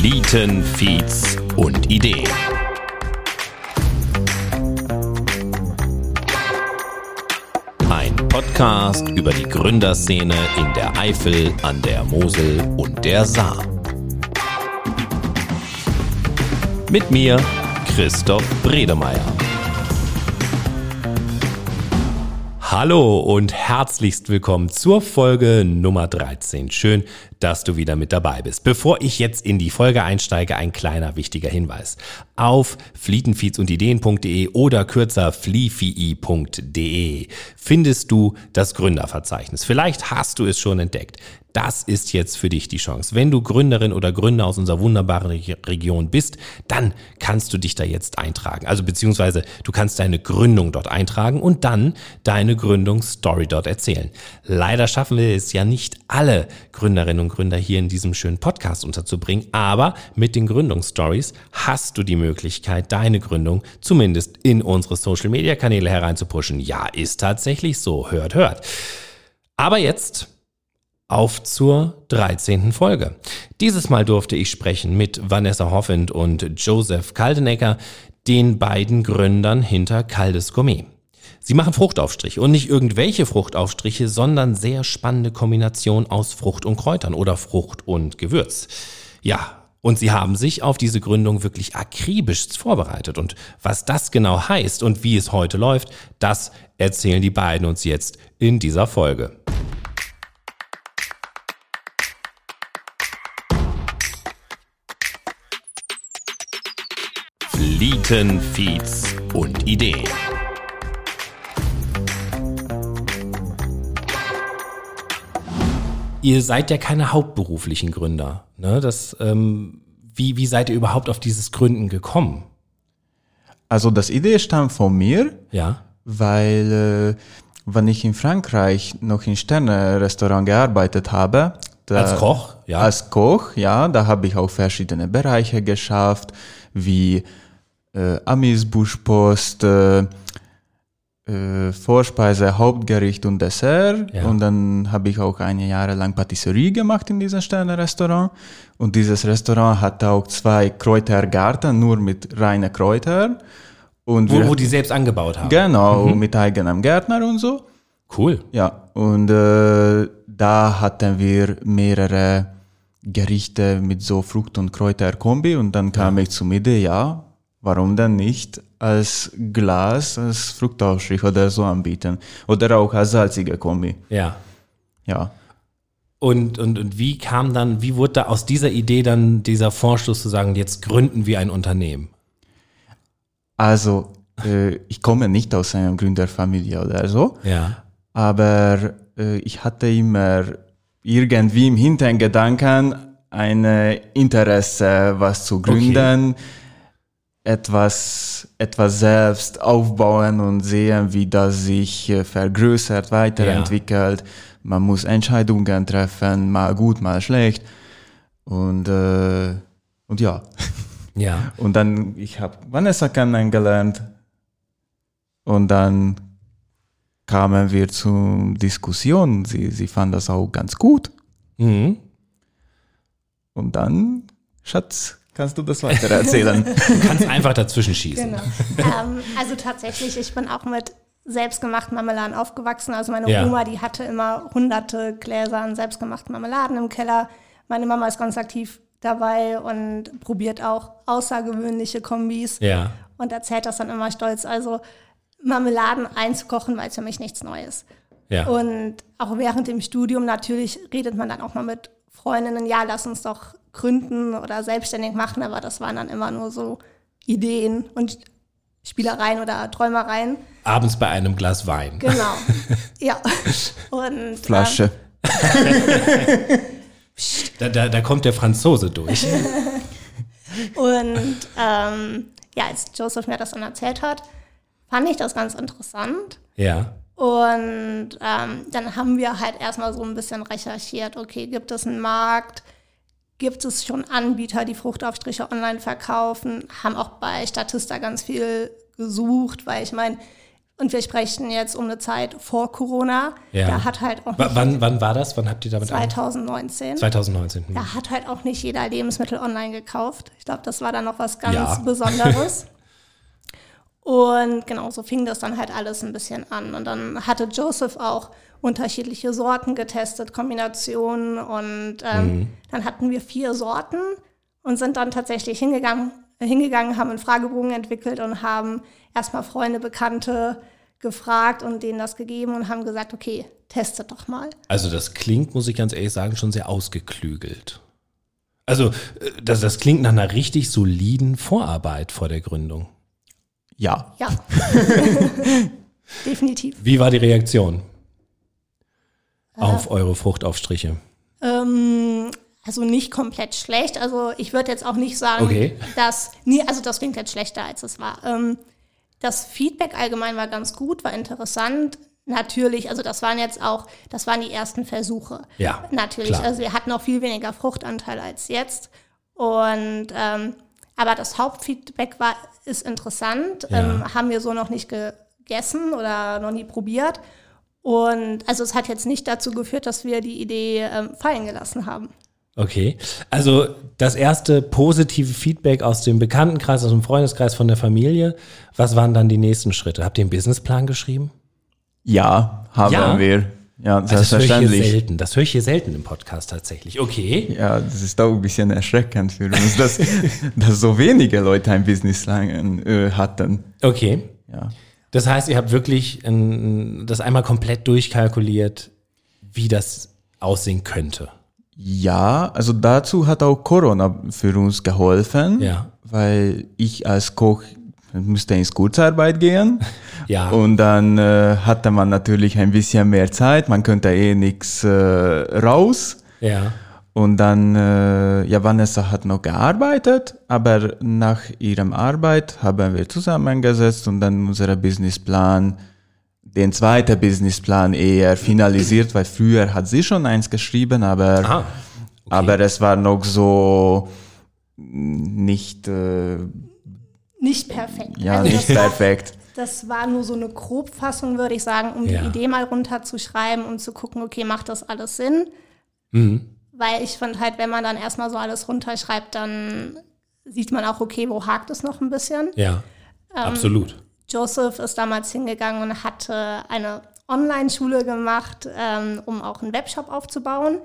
Flieten, Feeds und Ideen. Ein Podcast über die Gründerszene in der Eifel, an der Mosel und der Saar. Mit mir, Christoph Bredemeier. Hallo und herzlichst willkommen zur Folge Nummer 13. Schön, dass du wieder mit dabei bist. Bevor ich jetzt in die Folge einsteige, ein kleiner wichtiger Hinweis. Auf flietenfeeds und Ideen.de oder kürzer fliefii.de findest du das Gründerverzeichnis. Vielleicht hast du es schon entdeckt. Das ist jetzt für dich die Chance. Wenn du Gründerin oder Gründer aus unserer wunderbaren Region bist, dann kannst du dich da jetzt eintragen. Also beziehungsweise du kannst deine Gründung dort eintragen und dann deine Gründungsstory dort erzählen. Leider schaffen wir es ja nicht alle Gründerinnen und Gründer hier in diesem schönen Podcast unterzubringen, aber mit den Gründungsstories hast du die Möglichkeit, deine Gründung zumindest in unsere Social Media Kanäle hereinzupushen. Ja, ist tatsächlich so. Hört, hört. Aber jetzt auf zur 13. Folge. Dieses Mal durfte ich sprechen mit Vanessa Hoffend und Joseph Kaldenecker, den beiden Gründern hinter Kaldes Gourmet. Sie machen Fruchtaufstriche und nicht irgendwelche Fruchtaufstriche, sondern sehr spannende Kombination aus Frucht und Kräutern oder Frucht und Gewürz. Ja, und sie haben sich auf diese Gründung wirklich akribisch vorbereitet. Und was das genau heißt und wie es heute läuft, das erzählen die beiden uns jetzt in dieser Folge. Flieten, Feeds und Ideen. Ihr seid ja keine hauptberuflichen Gründer. Ne? Das, ähm, wie, wie seid ihr überhaupt auf dieses Gründen gekommen? Also das Idee stammt von mir, Ja. weil äh, wenn ich in Frankreich noch in Sterne-Restaurant gearbeitet habe, da, Als Koch, ja. Als Koch, ja, da habe ich auch verschiedene Bereiche geschafft, wie äh, Amisbuschpost, äh, äh, Vorspeise, Hauptgericht und Dessert. Ja. Und dann habe ich auch eine Jahre lang Patisserie gemacht in diesem Sterne-Restaurant. Und dieses Restaurant hatte auch zwei Kräutergarten, nur mit reinen Kräutern. Und Wo, wir- wo die selbst angebaut haben. Genau, mit eigenem Gärtner und so. Cool. Ja, und äh, da hatten wir mehrere Gerichte mit so Frucht- und Kräuterkombi und dann kam ich zum Idee, ja, warum denn nicht als Glas, als Fruchtaufstrich oder so anbieten. Oder auch als salzige Kombi. Ja. Ja. Und, und, und wie kam dann, wie wurde da aus dieser Idee dann dieser Vorstoß zu sagen, jetzt gründen wir ein Unternehmen? Also, äh, ich komme nicht aus einer Gründerfamilie oder so. Ja. aber äh, ich hatte immer irgendwie im Hintergedanken ein Interesse, was zu gründen, etwas, etwas selbst aufbauen und sehen, wie das sich äh, vergrößert, weiterentwickelt. Man muss Entscheidungen treffen, mal gut, mal schlecht. Und, äh, und ja. Ja. Und dann, ich habe Vanessa kennengelernt und dann kamen wir zur Diskussion. Sie, sie fand das auch ganz gut. Mhm. Und dann, Schatz, kannst du das weiter erzählen? Du kannst einfach dazwischen schießen. Genau. ähm, also tatsächlich, ich bin auch mit selbstgemachten Marmeladen aufgewachsen. Also meine Ja. Oma, die hatte immer hunderte Gläser an selbstgemachten Marmeladen im Keller. Meine Mama ist ganz aktiv dabei und probiert auch außergewöhnliche Kombis Ja. und erzählt das dann immer stolz. Also Marmeladen einzukochen, war jetzt für mich nichts Neues. Ja. Und auch während dem Studium natürlich redet man dann auch mal mit Freundinnen, ja, lass uns doch gründen oder selbstständig machen, aber das waren dann immer nur so Ideen und Spielereien oder Träumereien. Abends bei einem Glas Wein. Genau. ja. Und Flasche. Da, da, da kommt der Franzose durch. Und ähm, ja, als Joseph mir das dann erzählt hat, fand ich das ganz interessant. Ja. Und ähm, dann haben wir halt erstmal so ein bisschen recherchiert, okay, gibt es einen Markt? Gibt es schon Anbieter, die Fruchtaufstriche online verkaufen? Haben auch bei Statista ganz viel gesucht, weil ich meine, Und wir sprechen jetzt um eine Zeit vor Corona. Ja. Da hat halt auch W nicht wann, wann war das? Wann habt ihr damit angefangen? 2019. 2019. hm. Da hat halt auch nicht jeder Lebensmittel online gekauft. Ich glaube, das war dann noch was ganz Ja. Besonderes. Und genau, so fing das dann halt alles ein bisschen an. Und dann hatte Joseph auch unterschiedliche Sorten getestet, Kombinationen. Und ähm, Mhm. dann hatten wir vier Sorten und sind dann tatsächlich hingegangen, hingegangen, haben einen Fragebogen entwickelt und haben erstmal Freunde, Bekannte gefragt und denen das gegeben und haben gesagt, okay, testet doch mal. Also das klingt, muss ich ganz ehrlich sagen, schon sehr ausgeklügelt. Also äh, das, das klingt nach einer richtig soliden Vorarbeit vor der Gründung. Ja. Ja, definitiv. Wie war die Reaktion auf eure Fruchtaufstriche? Ähm, also nicht komplett schlecht. Also ich würde jetzt auch nicht sagen, Okay. dass, nee, also das klingt jetzt schlechter, als es war. Ähm, das Feedback allgemein war ganz gut, war interessant. Natürlich, also das waren jetzt auch, das waren die ersten Versuche. Ja, Natürlich, klar. also wir hatten auch viel weniger Fruchtanteil als jetzt. Und ähm, aber das Hauptfeedback war, ist interessant. Ähm, haben wir so noch nicht gegessen oder noch nie probiert. Und also es hat jetzt nicht dazu geführt, dass wir die Idee ähm, fallen gelassen haben. Okay. Also das erste positive Feedback aus dem Bekanntenkreis, aus dem Freundeskreis von der Familie. Was waren dann die nächsten Schritte? Habt ihr einen Businessplan geschrieben? Ja, haben Ja? wir. Ja, Also das höre ich hier selbstverständlich. selten. Das höre ich hier selten im Podcast tatsächlich. Okay. Ja, das ist auch ein bisschen erschreckend für uns, dass, dass so wenige Leute ein Business lang, äh, hatten. Okay. Ja. Das heißt, ihr habt wirklich ähm, das einmal komplett durchkalkuliert, wie das aussehen könnte. ja, also dazu hat auch Corona für uns geholfen, Ja. weil ich als Koch musste ins Kurzarbeit gehen. Ja. Und dann äh, hatte man natürlich ein bisschen mehr Zeit, man könnte eh nichts äh, raus. Ja. Und dann, äh, ja, Vanessa hat noch gearbeitet, aber nach ihrem Arbeit haben wir zusammengesetzt und dann unseren Businessplan, den zweiten Businessplan eher finalisiert, weil früher hat sie schon eins geschrieben, aber, Aha. aber es war noch so nicht, äh, Nicht perfekt. ja, also nicht das, war, perfekt. das war nur so eine Grobfassung, würde ich sagen, um Ja. die Idee mal runterzuschreiben und zu gucken, okay, macht das alles Sinn? Mhm. Weil ich finde halt, wenn man dann erstmal so alles runterschreibt, dann sieht man auch, okay, wo hakt es noch ein bisschen. Ja. Ähm, Absolut. Joseph ist damals hingegangen und hatte eine Online-Schule gemacht, ähm, um auch einen Webshop aufzubauen,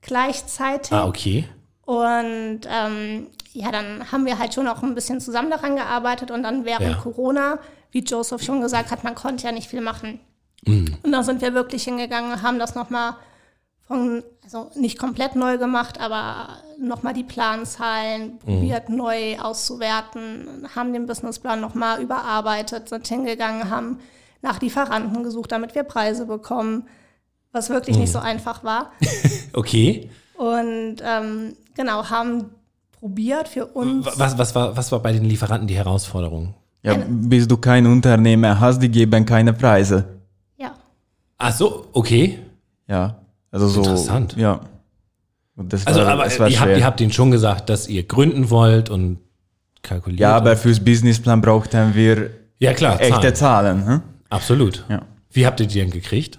gleichzeitig. Ah, okay. Und ähm, ja, dann haben wir halt schon auch ein bisschen zusammen daran gearbeitet und dann während Ja. Corona, wie Joseph schon gesagt hat, man konnte ja nicht viel machen. Und dann sind wir wirklich hingegangen und haben das nochmal von, also nicht komplett neu gemacht, aber nochmal die Planzahlen probiert neu auszuwerten, haben den Businessplan nochmal überarbeitet, sind hingegangen, haben nach Lieferanten gesucht, damit wir Preise bekommen, was wirklich nicht so einfach war. Okay. Und ähm, genau, haben probiert für uns. Was, was, war, was war bei den Lieferanten die Herausforderung? Ja, bis du kein Unternehmer hast, die geben keine Preise. Ja, Ach so, okay. Ja, also so. Interessant. Ja. Und das Also, war, aber das war ihr habt, ihr habt ihnen schon gesagt, dass ihr gründen wollt und kalkuliert. ja, aber fürs Businessplan brauchten wir ja klar, echte Zahlen. Zahlen. Hm? Absolut. Ja. Wie habt ihr die denn gekriegt?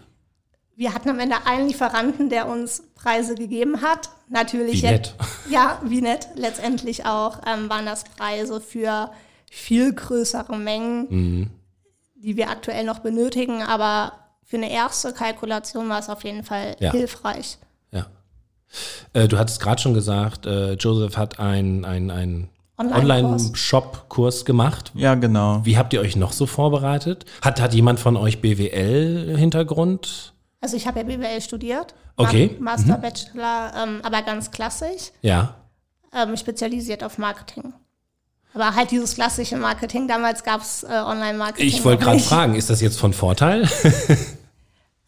wir hatten am Ende einen Lieferanten, der uns Preise gegeben hat. Natürlich Wie nett. Ja, wie nett. Letztendlich auch ähm, waren das Preise für viel größere Mengen, Mhm. die wir aktuell noch benötigen. Aber für eine erste Kalkulation war es auf jeden Fall Ja. hilfreich. Ja. Äh, du hattest gerade schon gesagt, äh, Joseph hat einen ein. Online-Shop-Kurs gemacht. Ja, genau. Wie habt ihr euch noch so vorbereitet? Hat, hat jemand von euch BWL-Hintergrund? Also ich habe ja BWL studiert. Okay. Ma- Master, Bachelor, ähm, aber ganz klassisch. Ja. ähm, spezialisiert auf Marketing. Aber halt dieses klassische Marketing, damals gab es äh, Online-Marketing. Ich wollte gerade fragen, ist das jetzt von Vorteil?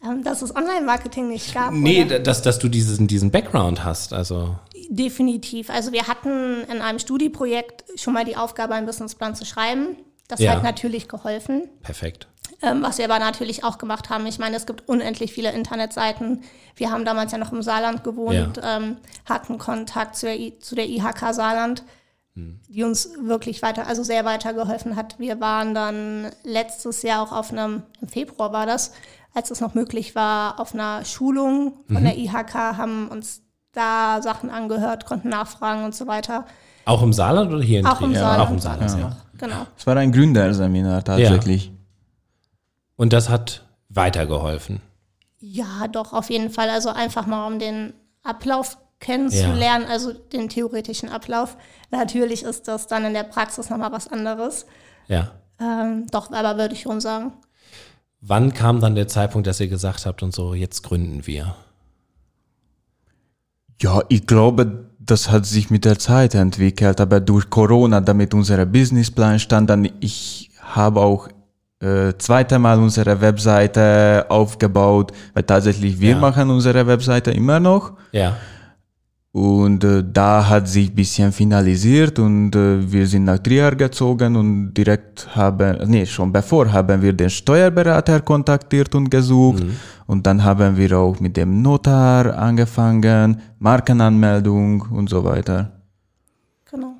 Ähm, dass es Online-Marketing nicht gab. nee, oder? dass, dass du diesen, diesen Background hast. Also, Definitiv. Also wir hatten in einem Studieprojekt schon mal die Aufgabe, einen Businessplan zu schreiben. Das Ja. hat natürlich geholfen. perfekt. Ähm, was wir aber natürlich auch gemacht haben, ich meine, es gibt unendlich viele Internetseiten. Wir haben damals ja noch im Saarland gewohnt, ähm, hatten Kontakt zur I zu der IHK Saarland. Die uns wirklich weiter, also sehr weitergeholfen hat. Wir waren dann letztes Jahr auch auf einem, im Februar war das, als es noch möglich war, auf einer Schulung von der IHK, haben uns da Sachen angehört, konnten nachfragen und so weiter. Auch im Saarland oder hier in Auch im Trier? Saarland. Auch im Saarland, ja. Genau. Es war ein Gründerseminar tatsächlich. Und das hat weitergeholfen. Ja, doch, auf jeden Fall. Also einfach mal, um den Ablauf kennenzulernen, also den theoretischen Ablauf. Natürlich ist das dann in der Praxis nochmal was anderes. Ja. Ähm, doch, aber würde ich schon sagen. Wann kam dann der Zeitpunkt, dass ihr gesagt habt und so, jetzt gründen wir? Ja, ich glaube, das hat sich mit der Zeit entwickelt, aber durch Corona, damit unser Businessplan stand, dann ich habe auch äh, zweite Mal unsere Webseite aufgebaut, weil tatsächlich wir Ja. machen unsere Webseite immer noch. Ja. Und äh, da hat sich ein bisschen finalisiert und äh, wir sind nach Trier gezogen und direkt haben, nee, schon bevor haben wir den Steuerberater kontaktiert und gesucht. Und dann haben wir auch mit dem Notar angefangen, Markenanmeldung und so weiter. Genau.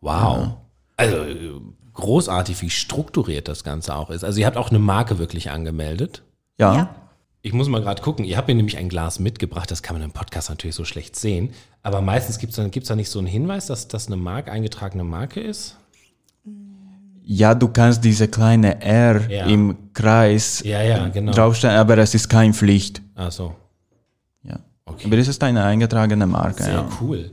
Wow. Also äh, großartig, wie strukturiert das Ganze auch ist. Also ihr habt auch eine Marke wirklich angemeldet. Ja, Ja. Ich muss mal gerade gucken. Ihr habt mir nämlich ein Glas mitgebracht. Das kann man im Podcast natürlich so schlecht sehen. Aber meistens gibt es dann gibt's da nicht so einen Hinweis, dass das eine Marke, eingetragene Marke ist. ja, du kannst diese kleine R Ja. im Kreis Ja, ja, genau. draufstellen, aber es ist keine Pflicht. Ach so. Ja. Okay. Aber es ist eine eingetragene Marke. Sehr Ja. cool.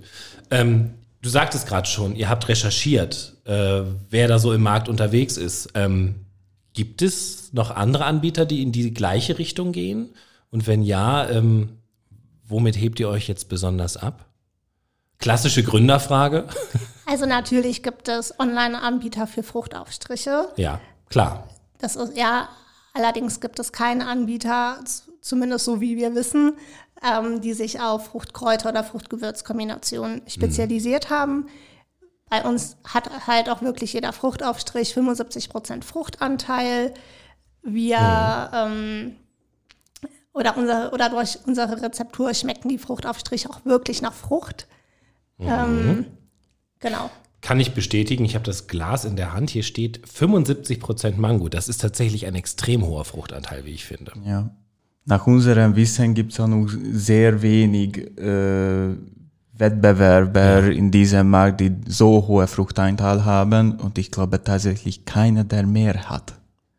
Ähm, du sagtest gerade schon, ihr habt recherchiert, äh, wer da so im Markt unterwegs ist. Ähm, gibt es noch andere Anbieter, die in die gleiche Richtung gehen? Und wenn ja, ähm, womit hebt ihr euch jetzt besonders ab? Klassische Gründerfrage. Also natürlich gibt es Online-Anbieter für Fruchtaufstriche. ja, klar. Das ist ja, allerdings gibt es keine Anbieter, zumindest so wie wir wissen, ähm, die sich auf Fruchtkräuter oder Fruchtgewürzkombinationen spezialisiert haben. Bei uns hat halt auch wirklich jeder Fruchtaufstrich 75% Fruchtanteil. Wir ähm, oder, unser, oder durch unsere Rezeptur schmecken die Fruchtaufstriche auch wirklich nach Frucht. Ähm, genau. Kann ich bestätigen, ich habe das Glas in der Hand. Hier steht 75% Mango. Das ist tatsächlich ein extrem hoher Fruchtanteil, wie ich finde. Ja. Nach unserem Wissen gibt es auch noch sehr wenig äh, Wettbewerber in diesem Markt, die so hohe Fruchteinteil haben. Und ich glaube tatsächlich keiner, der mehr hat.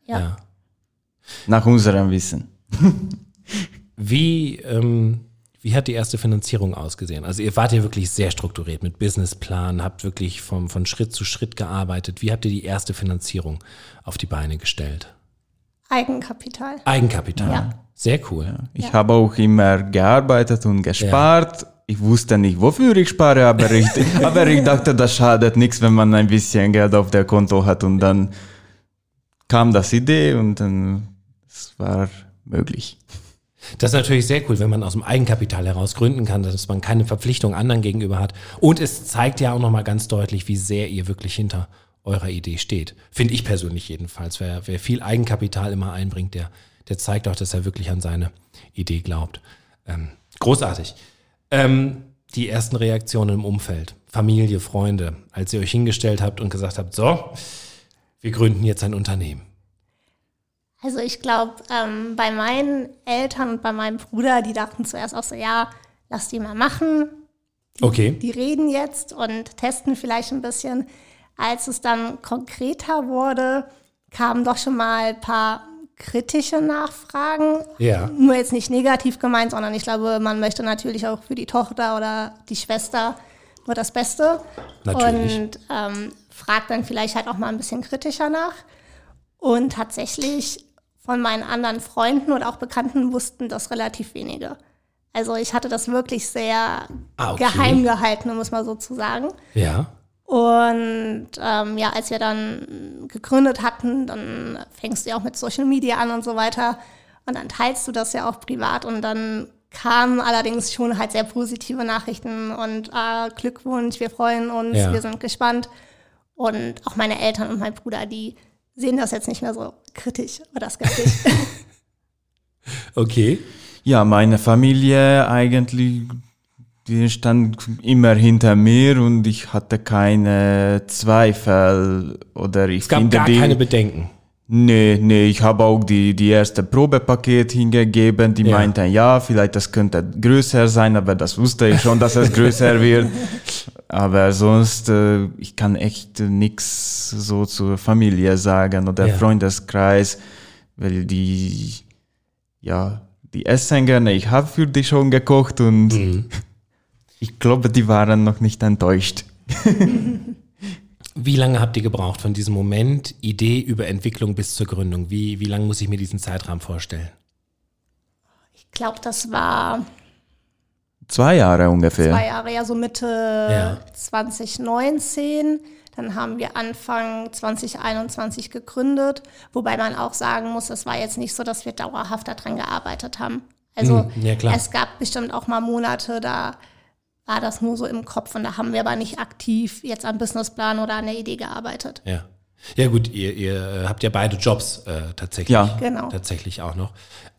Ja. Ja. Nach unserem Wissen. Wie, ähm, wie hat die erste Finanzierung ausgesehen? Also ihr wart ja wirklich sehr strukturiert mit Businessplan, habt wirklich vom, von Schritt zu Schritt gearbeitet. Wie habt ihr die erste Finanzierung auf die Beine gestellt? Eigenkapital. Eigenkapital. Ja. Sehr cool. Ich habe auch immer gearbeitet und gespart. Ich wusste nicht, wofür ich spare, aber ich, aber ich dachte, das schadet nichts, wenn man ein bisschen Geld auf der Konto hat. Und dann kam das Idee und dann es war möglich. Das ist natürlich sehr cool, wenn man aus dem Eigenkapital heraus gründen kann, dass man keine Verpflichtung anderen gegenüber hat. Und es zeigt ja auch nochmal ganz deutlich, wie sehr ihr wirklich hinter eurer Idee steht. Finde ich persönlich jedenfalls. Wer, wer viel Eigenkapital immer einbringt, der, der zeigt auch, dass er wirklich an seine Idee glaubt. Ähm, großartig. Ähm, die ersten Reaktionen im Umfeld, Familie, Freunde, als ihr euch hingestellt habt und gesagt habt, so, wir gründen jetzt ein Unternehmen. Also ich glaube, ähm, bei meinen Eltern und bei meinem Bruder, die dachten zuerst auch so, ja, lass die mal machen. Okay. Die reden jetzt und testen vielleicht ein bisschen. Als es dann konkreter wurde, kamen doch schon mal ein paar kritische Nachfragen. Ja. Nur jetzt nicht negativ gemeint, sondern ich glaube, man möchte natürlich auch für die Tochter oder die Schwester nur das Beste. Natürlich. Und ähm, fragt dann vielleicht halt auch mal ein bisschen kritischer nach. Und tatsächlich von meinen anderen Freunden oder auch Bekannten wussten das relativ wenige. Also ich hatte das wirklich sehr Ah, okay. geheim gehalten, um es mal so zu sagen. Ja. Und ähm, ja, als wir dann gegründet hatten, dann fängst du ja auch mit Social Media an und so weiter. Und dann teilst du das ja auch privat. Und dann kamen allerdings schon halt sehr positive Nachrichten und äh, Glückwunsch, wir freuen uns, Ja. wir sind gespannt. Und auch meine Eltern und mein Bruder, die sehen das jetzt nicht mehr so kritisch oder skeptisch. Okay. Ja, meine Familie eigentlich, die stand immer hinter mir und ich hatte keine Zweifel oder ich Es gab finde gar die, keine Bedenken. Nee, nee, ich habe auch die, die erste Probepaket hingegeben, die Ja. meinten, ja, vielleicht das könnte größer sein, aber das wusste ich schon, dass es größer wird. Aber sonst, äh, ich kann echt nix so zur Familie sagen oder Ja. Freundeskreis, weil die, ja, die essen gerne, ich habe für die schon gekocht und Mhm. ich glaube, die waren noch nicht enttäuscht. Wie lange habt ihr gebraucht von diesem Moment, Idee über Entwicklung bis zur Gründung? Wie, wie lange muss ich mir diesen Zeitrahmen vorstellen? Ich glaube, das war Zwei Jahre ungefähr. zwei Jahre, ja so Mitte Ja. 2019. Dann haben wir Anfang 2021 gegründet, wobei man auch sagen muss, es war jetzt nicht so, dass wir dauerhaft daran gearbeitet haben. Also Hm, ja, klar. es gab bestimmt auch mal Monate, da war das nur so im Kopf und da haben wir aber nicht aktiv jetzt am Businessplan oder an der Idee gearbeitet. Ja. Ja gut, ihr, ihr habt ja beide Jobs äh, tatsächlich. Ja. Genau. Tatsächlich auch noch.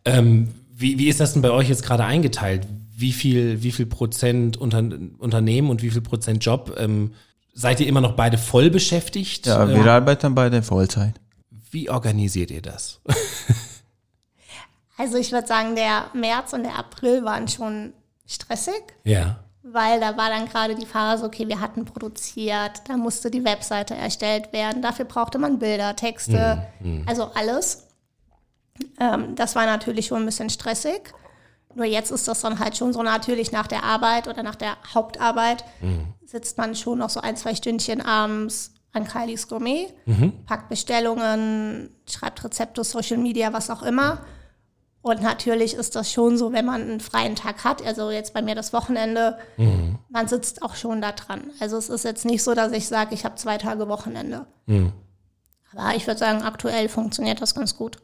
Ähm, wie, wie ist das denn bei euch jetzt gerade eingeteilt? Wie viel, wie viel Prozent unter, Unternehmen und wie viel Prozent Job? Ähm, seid ihr immer noch beide voll beschäftigt? Ja, Ähm, wir arbeiten beide Vollzeit. wie organisiert ihr das? Also ich würde sagen, der März und der April waren schon stressig. ja. Weil da war dann gerade die Phase, okay, wir hatten produziert, da musste die Webseite erstellt werden, dafür brauchte man Bilder, Texte, also alles. Ähm, das war natürlich schon ein bisschen stressig. Nur jetzt ist das dann halt schon so natürlich nach der Arbeit oder nach der Hauptarbeit sitzt man schon noch so ein, zwei Stündchen abends an Kailis Gourmet, packt Bestellungen, schreibt Rezepte, Social Media, was auch immer. Und natürlich ist das schon so, wenn man einen freien Tag hat, also jetzt bei mir das Wochenende, man sitzt auch schon da dran. Also es ist jetzt nicht so, dass ich sage, ich habe zwei Tage Wochenende. Aber ich würde sagen, aktuell funktioniert das ganz gut.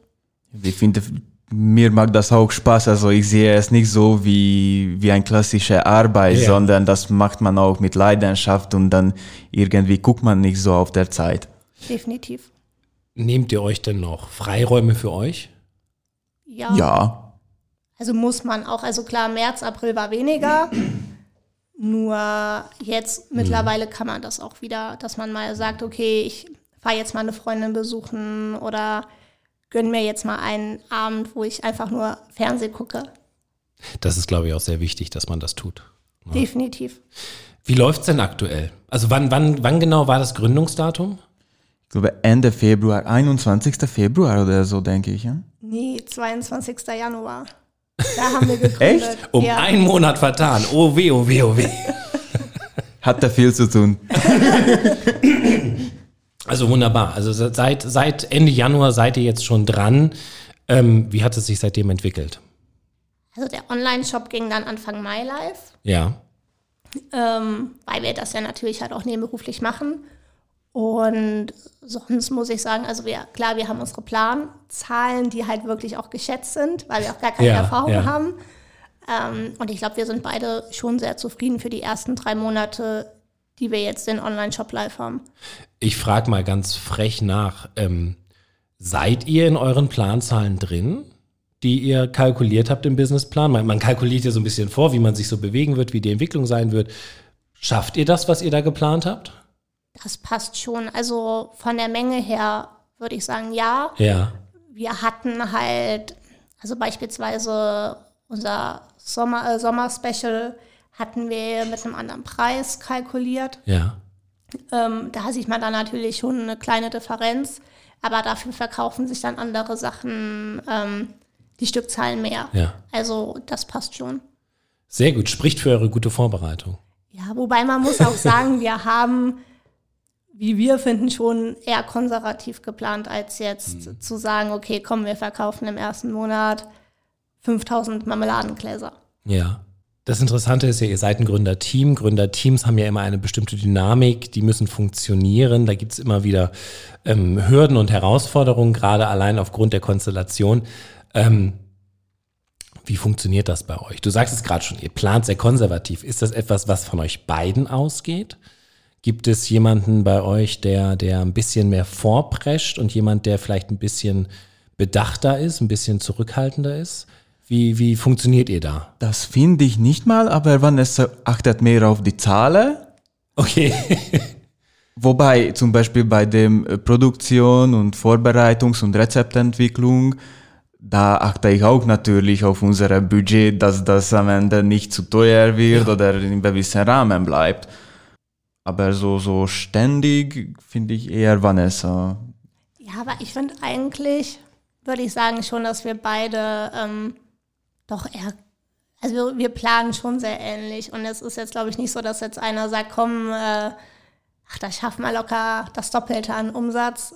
Ich finde, mir macht das auch Spaß. Also ich sehe es nicht so wie, wie eine klassische Arbeit, Ja. sondern das macht man auch mit Leidenschaft und dann irgendwie guckt man nicht so auf der Zeit. Definitiv. Nehmt ihr euch denn noch Freiräume für euch? Ja. Ja, Also muss man auch, also klar, März, April war weniger. Nur jetzt mittlerweile kann man das auch wieder, dass man mal sagt, okay, ich fahre jetzt mal eine Freundin besuchen oder gönn mir jetzt mal einen Abend, wo ich einfach nur Fernsehen gucke. Das ist, glaube ich, auch sehr wichtig, dass man das tut. Definitiv. Wie läuft's denn aktuell? Also wann, wann, wann genau war das Gründungsdatum? Ich glaube Ende Februar, 21. Februar oder so, denke ich. Ja? Nee, 22. Januar. Da haben wir gegründet. Um ja. einen Monat vertan. Oh weh, oh weh, oh weh. Hat da viel zu tun. Also wunderbar. Also seit, seit Ende Januar seid ihr jetzt schon dran. Ähm, wie hat es sich seitdem entwickelt? Also der Online-Shop ging dann Anfang Mai live. Ja. ähm, weil wir das ja natürlich halt auch nebenberuflich machen. Und sonst muss ich sagen, also wir, klar, wir haben unsere Planzahlen, die halt wirklich auch geschätzt sind, weil wir auch gar keine Ja, Erfahrung ja. haben. Ähm, und ich glaube, wir sind beide schon sehr zufrieden für die ersten drei Monate, die wir jetzt den Online-Shop live haben. Ich frage mal ganz frech nach. Ähm, seid ihr in euren Planzahlen drin, die ihr kalkuliert habt im Businessplan? Man, man kalkuliert ja so ein bisschen vor, wie man sich so bewegen wird, wie die Entwicklung sein wird. Schafft ihr das, was ihr da geplant habt? Das passt schon. Also von der Menge her würde ich sagen, ja. Ja. Wir hatten halt, also beispielsweise unser Sommer, äh, Sommer-Special hatten wir mit einem anderen Preis kalkuliert. Ja. Ähm, da sieht man dann natürlich schon eine kleine Differenz, aber dafür verkaufen sich dann andere Sachen ähm, die Stückzahlen mehr. Ja. Also das passt schon. Sehr gut. Spricht für eure gute Vorbereitung. Ja, wobei man muss auch sagen, wir haben, wie wir finden, schon eher konservativ geplant, als jetzt zu sagen, okay, komm, wir verkaufen im ersten Monat 5000 Marmeladengläser. Ja. Das Interessante ist ja, ihr seid ein Gründerteam. Gründerteams haben ja immer eine bestimmte Dynamik, die müssen funktionieren. Da gibt es immer wieder ähm, Hürden und Herausforderungen, gerade allein aufgrund der Konstellation. Ähm, wie funktioniert das bei euch? Du sagst es gerade schon, ihr plant sehr konservativ. Ist das etwas, was von euch beiden ausgeht? Gibt es jemanden bei euch, der, der ein bisschen mehr vorprescht und jemand, der vielleicht ein bisschen bedachter ist, ein bisschen zurückhaltender ist? Wie, wie funktioniert ihr da? Das finde ich nicht mal, aber Vanessa achtet mehr auf die Zahlen. Okay. Wobei zum Beispiel bei dem äh, Produktion und Vorbereitungs- und Rezeptentwicklung, da achte ich auch natürlich auf unser Budget, dass das am Ende nicht zu teuer wird oder in einem gewissen Rahmen bleibt. Aber so, so ständig finde ich eher Vanessa. Ja, aber ich finde eigentlich, würde ich sagen schon, dass wir beide ähm, doch eher, also wir planen schon sehr ähnlich. Und es ist jetzt, glaube ich, nicht so, dass jetzt einer sagt, komm, äh, ach, da schaffen wir locker das Doppelte an Umsatz.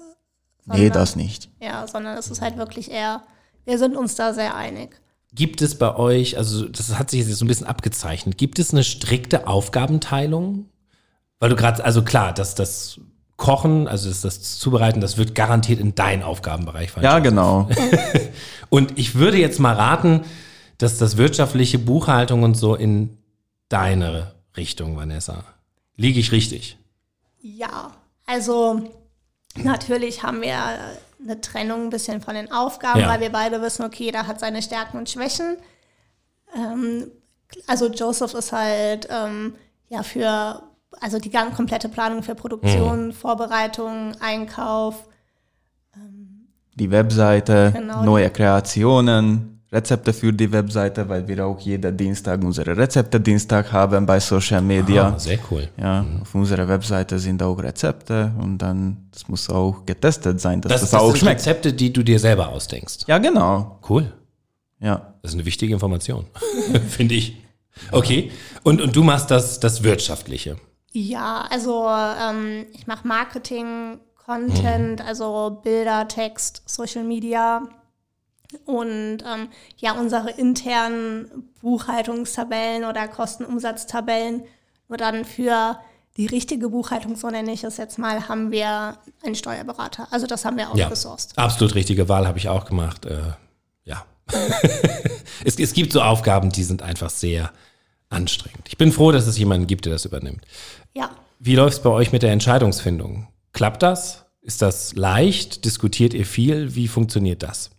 Nee, Sondern- das nicht. Ja, sondern es ist halt wirklich eher, wir sind uns da sehr einig. Gibt es bei euch, also das hat sich jetzt so ein bisschen abgezeichnet, gibt es eine strikte Aufgabenteilung? Weil du gerade, also klar, dass das Kochen, also das, das Zubereiten, das wird garantiert in deinen Aufgabenbereich fallen. Ja, genau. Und ich würde jetzt mal raten, dass das wirtschaftliche Buchhaltung und so in deine Richtung, Vanessa. Liege ich richtig? Ja, also natürlich haben wir eine Trennung ein bisschen von den Aufgaben, Ja. weil wir beide wissen, okay, jeder hat seine Stärken und Schwächen. Ähm, also Joseph ist halt ähm, ja für also die ganz komplette Planung für Produktion, Vorbereitung, Einkauf. Die Webseite, Genau. neue Kreationen, Rezepte für die Webseite, weil wir auch jeden Dienstag unsere Rezepte-Dienstag haben bei Social Media. Ah, sehr cool. Ja, auf unserer Webseite sind auch Rezepte und dann, das muss auch getestet sein, dass Das, das, das auch sind schmeckt. Rezepte, die du dir selber ausdenkst. Ja, genau. Cool. Ja. Das ist eine wichtige Information, finde ich. Okay. Und, und du machst das, das Wirtschaftliche. Ja, also ähm, ich mache Marketing, Content, also Bilder, Text, Social Media und ähm, ja, unsere internen Buchhaltungstabellen oder Kostenumsatztabellen. Nur dann für die richtige Buchhaltung, so nenne ich es jetzt mal, haben wir einen Steuerberater. Also das haben wir Ja, outgesourced. absolut richtige Wahl habe ich auch gemacht. Äh, ja. es, es gibt so Aufgaben, die sind einfach sehr anstrengend. Ich bin froh, dass es jemanden gibt, der das übernimmt. Ja. Wie läuft es bei euch mit der Entscheidungsfindung? Klappt das? Ist das leicht? Diskutiert ihr viel? Wie funktioniert das?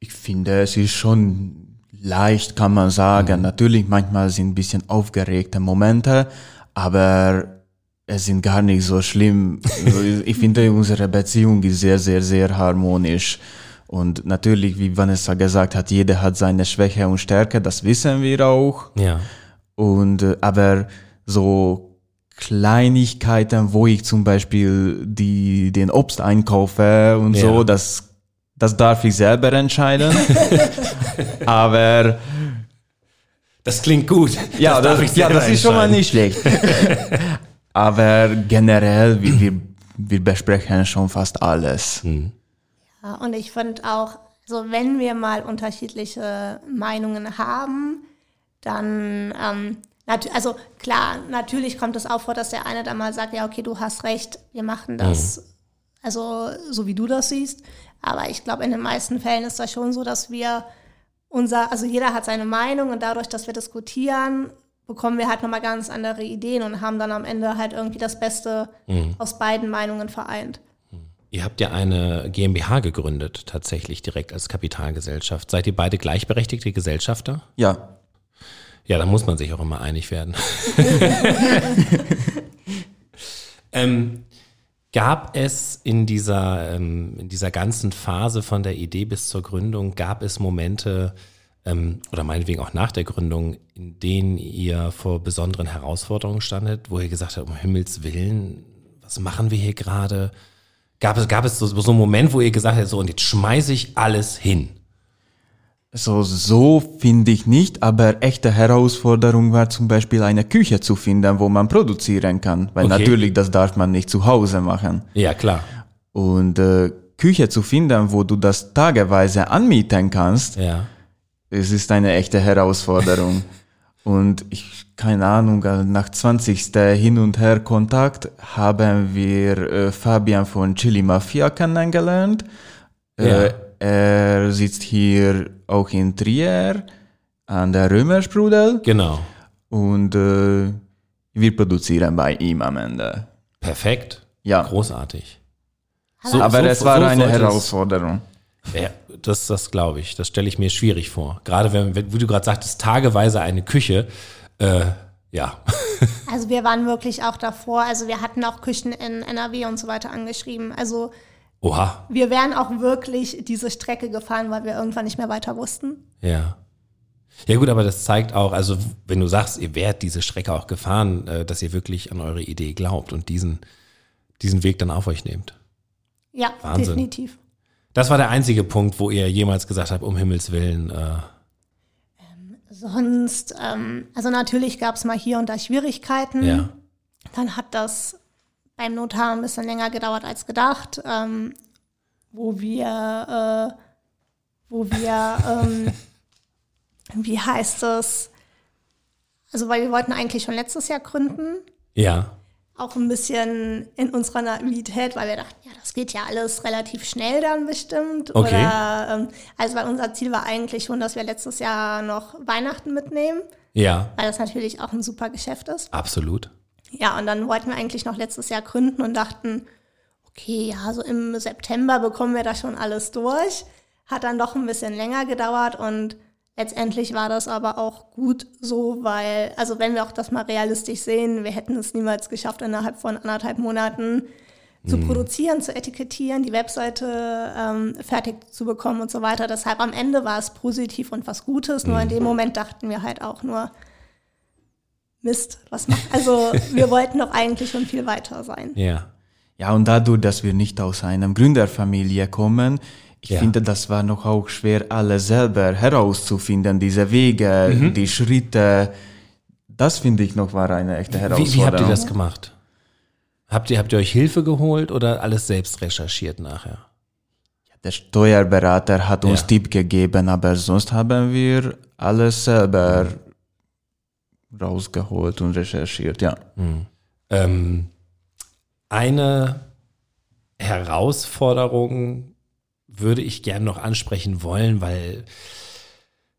Ich finde, es ist schon leicht, kann man sagen. Natürlich, manchmal sind ein bisschen aufgeregte Momente, aber es sind gar nicht so schlimm. Also ich finde, unsere Beziehung ist sehr, sehr, sehr harmonisch. Und natürlich, wie Vanessa gesagt hat, jeder hat seine Schwäche und Stärke, das wissen wir auch. Ja. Und äh, aber so Kleinigkeiten, wo ich zum Beispiel die, den Obst einkaufe und Ja. so, das, das darf ich selber entscheiden. aber Das klingt gut. ja, das, ich ja, das ist schon mal nicht schlecht. aber generell, wir, wir, wir besprechen schon fast alles. Ja, und ich finde auch, also wenn wir mal unterschiedliche Meinungen haben, dann, ähm, also klar, natürlich kommt es auch vor, dass der eine dann mal sagt, ja, okay, du hast recht, wir machen das, also so wie du das siehst. Aber ich glaube, in den meisten Fällen ist das schon so, dass wir unser, also jeder hat seine Meinung und dadurch, dass wir diskutieren, bekommen wir halt nochmal ganz andere Ideen und haben dann am Ende halt irgendwie das Beste aus beiden Meinungen vereint. Ihr habt ja eine GmbH gegründet, tatsächlich direkt als Kapitalgesellschaft. Seid ihr beide gleichberechtigte Gesellschafter? Ja, Ja, da muss man sich auch immer einig werden. ähm, gab es in dieser, ähm, in dieser ganzen Phase von der Idee bis zur Gründung, gab es Momente ähm, oder meinetwegen auch nach der Gründung, in denen ihr vor besonderen Herausforderungen standet, wo ihr gesagt habt, um Himmels Willen, was machen wir hier gerade? Gab es, gab es so, so einen Moment, wo ihr gesagt habt, so und jetzt schmeiße ich alles hin? So, so finde ich nicht, aber echte Herausforderung war zum Beispiel eine Küche zu finden, wo man produzieren kann, weil Okay. natürlich das darf man nicht zu Hause machen. Ja, klar. Und äh, Küche zu finden, wo du das tageweise anmieten kannst, Ja. es ist eine echte Herausforderung. Und ich, keine Ahnung, äh, nach 20. Hin und Her Kontakt haben wir äh, Fabian von Chili Mafia kennengelernt. Ja. Äh, er sitzt hier auch in Trier an der Römersprudel Genau. und äh, wir produzieren bei ihm am Ende. Perfekt. Ja, Großartig. Aber- aber so- es war so eine Herausforderung. Ja, das, das glaube ich. Das stelle ich mir schwierig vor. Gerade wenn, wenn wie du gerade sagtest, tageweise eine Küche. Äh, ja. Also wir waren wirklich auch davor. Also wir hatten auch Küchen in NRW und so weiter angeschrieben. Also Oha. wir wären auch wirklich diese Strecke gefahren, weil wir irgendwann nicht mehr weiter wussten. Ja. Ja gut, aber das zeigt auch, also wenn du sagst, ihr wärt diese Strecke auch gefahren, äh, dass ihr wirklich an eure Idee glaubt und diesen, diesen Weg dann auf euch nehmt. Ja, Wahnsinn. definitiv. Das war der einzige Punkt, wo ihr jemals gesagt habt, um Himmels Willen, äh, Sonst, ähm, also natürlich gab es mal hier und da Schwierigkeiten. ja. Dann hat das beim Notar ein bisschen länger gedauert als gedacht, ähm, wo wir, äh, wo wir, ähm, wie heißt es? Also, weil wir wollten eigentlich schon letztes Jahr gründen, Ja. auch ein bisschen in unserer Naivität, weil wir dachten, ja, das geht ja alles relativ schnell dann bestimmt. Okay. Oder, ähm, also, weil unser Ziel war eigentlich schon, dass wir letztes Jahr noch Weihnachten mitnehmen, Ja. weil das natürlich auch ein super Geschäft ist. Absolut. Ja, und dann wollten wir eigentlich noch letztes Jahr gründen und dachten, okay, ja, so im September bekommen wir das schon alles durch. Hat dann doch ein bisschen länger gedauert und letztendlich war das aber auch gut so, weil, also wenn wir auch das mal realistisch sehen, wir hätten es niemals geschafft, innerhalb von anderthalb Monaten zu produzieren, zu etikettieren, die Webseite ähm, fertig zu bekommen und so weiter. Deshalb am Ende war es positiv und was Gutes, nur in dem Moment dachten wir halt auch nur, Mist, was macht, also wir wollten doch eigentlich schon viel weiter sein. Ja. Ja, und dadurch, dass wir nicht aus einer Gründerfamilie kommen, ich Ja. finde, das war noch auch schwer, alles selber herauszufinden, diese Wege, die Schritte. Das finde ich noch war eine echte Herausforderung. Wie, wie habt ihr das gemacht? Habt ihr, habt ihr euch Hilfe geholt oder alles selbst recherchiert nachher? Der Steuerberater hat uns Ja. Tipp gegeben, aber sonst haben wir alles selber rausgeholt und recherchiert, ja. Ähm, eine Herausforderung würde ich gerne noch ansprechen wollen, weil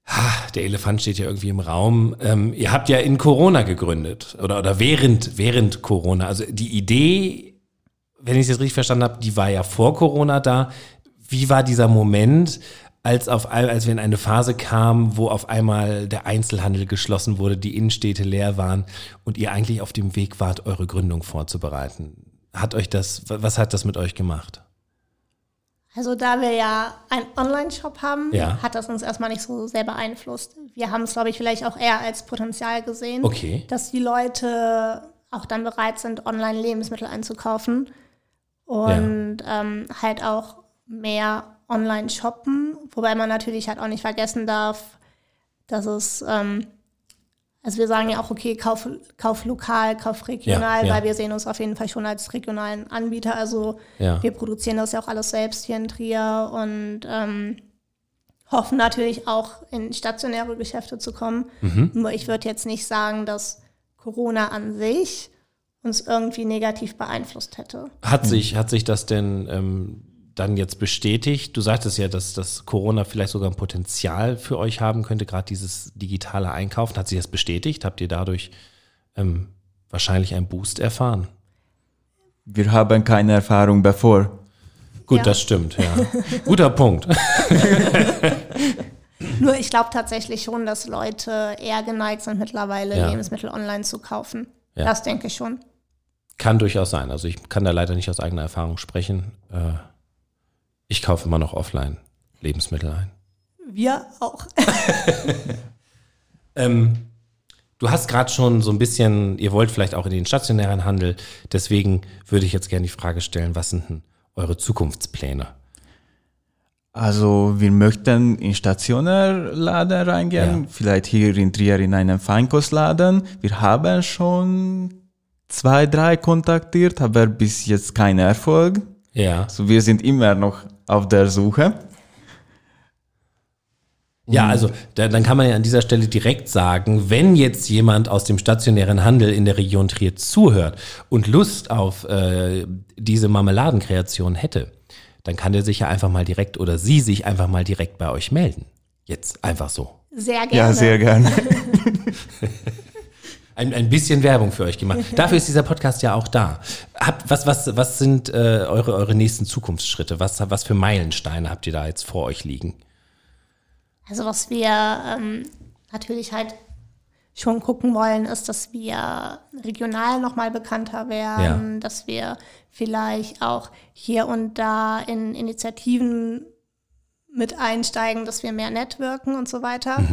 ah, der Elefant steht ja irgendwie im Raum. Ähm, ihr habt ja in Corona gegründet oder, oder während, während Corona. Also die Idee, wenn ich es jetzt richtig verstanden habe, die war ja vor Corona da. Wie war dieser Moment, als, auf, als wir in eine Phase kamen, wo auf einmal der Einzelhandel geschlossen wurde, die Innenstädte leer waren und ihr eigentlich auf dem Weg wart, eure Gründung vorzubereiten? Hat euch das, was hat das mit euch gemacht? Also da wir ja einen Online-Shop haben, Ja. hat das uns erstmal nicht so sehr beeinflusst. Wir haben es, glaube ich, vielleicht auch eher als Potenzial gesehen, Okay. dass die Leute auch dann bereit sind, online Lebensmittel einzukaufen und ähm, halt auch mehr online shoppen, wobei man natürlich halt auch nicht vergessen darf, dass es, ähm, also wir sagen ja auch, okay, kauf, kauf lokal, kauf regional, Ja, ja. weil wir sehen uns auf jeden Fall schon als regionalen Anbieter. Also Ja. wir produzieren das ja auch alles selbst hier in Trier und ähm, hoffen natürlich auch in stationäre Geschäfte zu kommen. Mhm. Nur ich würde jetzt nicht sagen, dass Corona an sich uns irgendwie negativ beeinflusst hätte. Hat sich, hat sich das denn ähm, dann jetzt bestätigt? Du sagtest ja, dass das Corona vielleicht sogar ein Potenzial für euch haben könnte, gerade dieses digitale Einkaufen. Hat sich das bestätigt? Habt ihr dadurch ähm, wahrscheinlich einen Boost erfahren? Wir haben keine Erfahrung bevor. Gut, Ja. das stimmt, ja. Guter Punkt. Nur ich glaube tatsächlich schon, dass Leute eher geneigt sind, mittlerweile Ja. Lebensmittel online zu kaufen. Ja. Das denke ich schon. Kann durchaus sein. Also ich kann da leider nicht aus eigener Erfahrung sprechen. Äh, ich kaufe immer noch offline Lebensmittel ein. Wir auch. Ähm, du hast gerade schon so ein bisschen, ihr wollt vielleicht auch in den stationären Handel. Deswegen würde ich jetzt gerne die Frage stellen, was sind denn eure Zukunftspläne? Also wir möchten in Stationärladen reingehen, Ja. vielleicht hier in Trier in einen Feinkostladen. Wir haben schon zwei, drei kontaktiert, aber bis jetzt kein Erfolg. Ja. Also wir sind immer noch auf der Suche. Ja, also da, dann kann man ja an dieser Stelle direkt sagen, wenn jetzt jemand aus dem stationären Handel in der Region Trier zuhört und Lust auf äh, diese Marmeladenkreation hätte, dann kann der sich ja einfach mal direkt oder sie sich einfach mal direkt bei euch melden. Jetzt einfach so. Sehr gerne. Ja, sehr gerne. ein, ein bisschen Werbung für euch gemacht. Dafür ist dieser Podcast ja auch da. Habt, was, was, was sind äh, eure, eure nächsten Zukunftsschritte? Was, was für Meilensteine habt ihr da jetzt vor euch liegen? Also was wir ähm, natürlich halt schon gucken wollen, ist, dass wir regional nochmal bekannter werden, Ja. dass wir vielleicht auch hier und da in Initiativen mit einsteigen, dass wir mehr networken und so weiter.